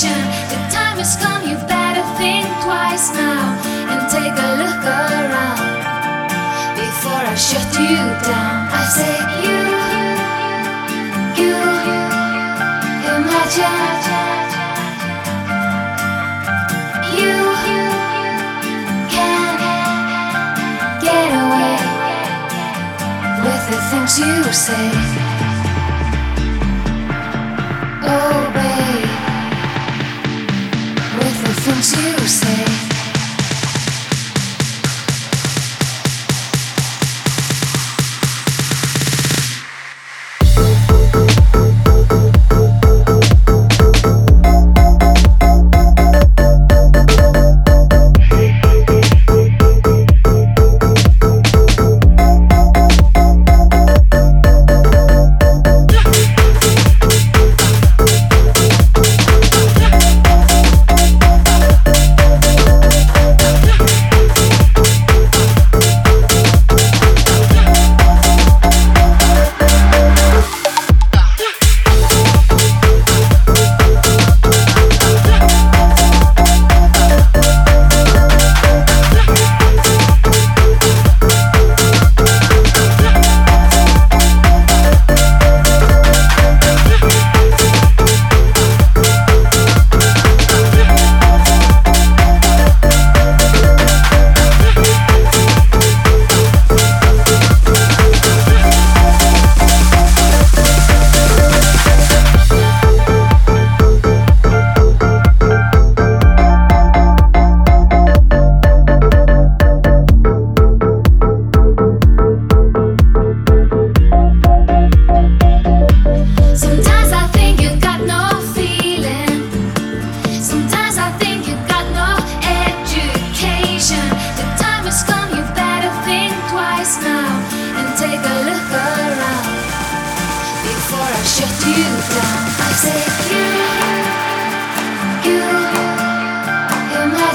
station. The time has come, you better think twice now and take a look around before I shut you down. I say, you, you, imagine. the things you say. Oh. Say.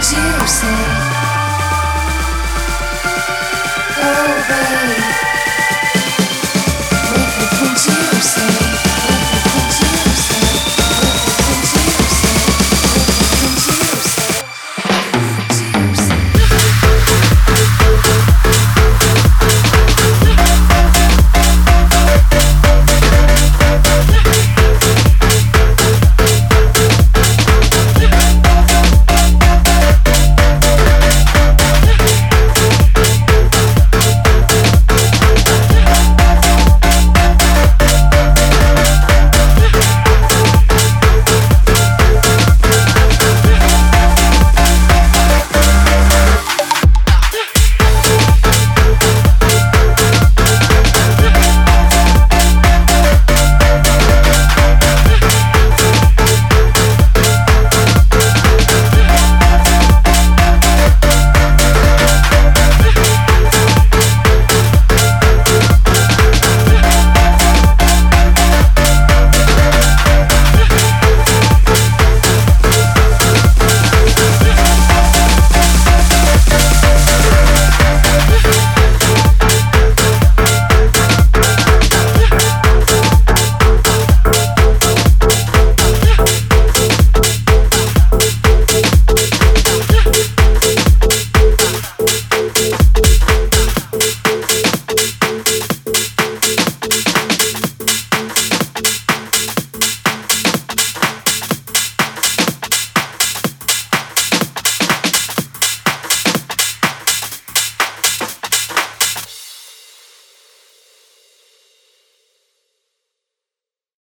things you say.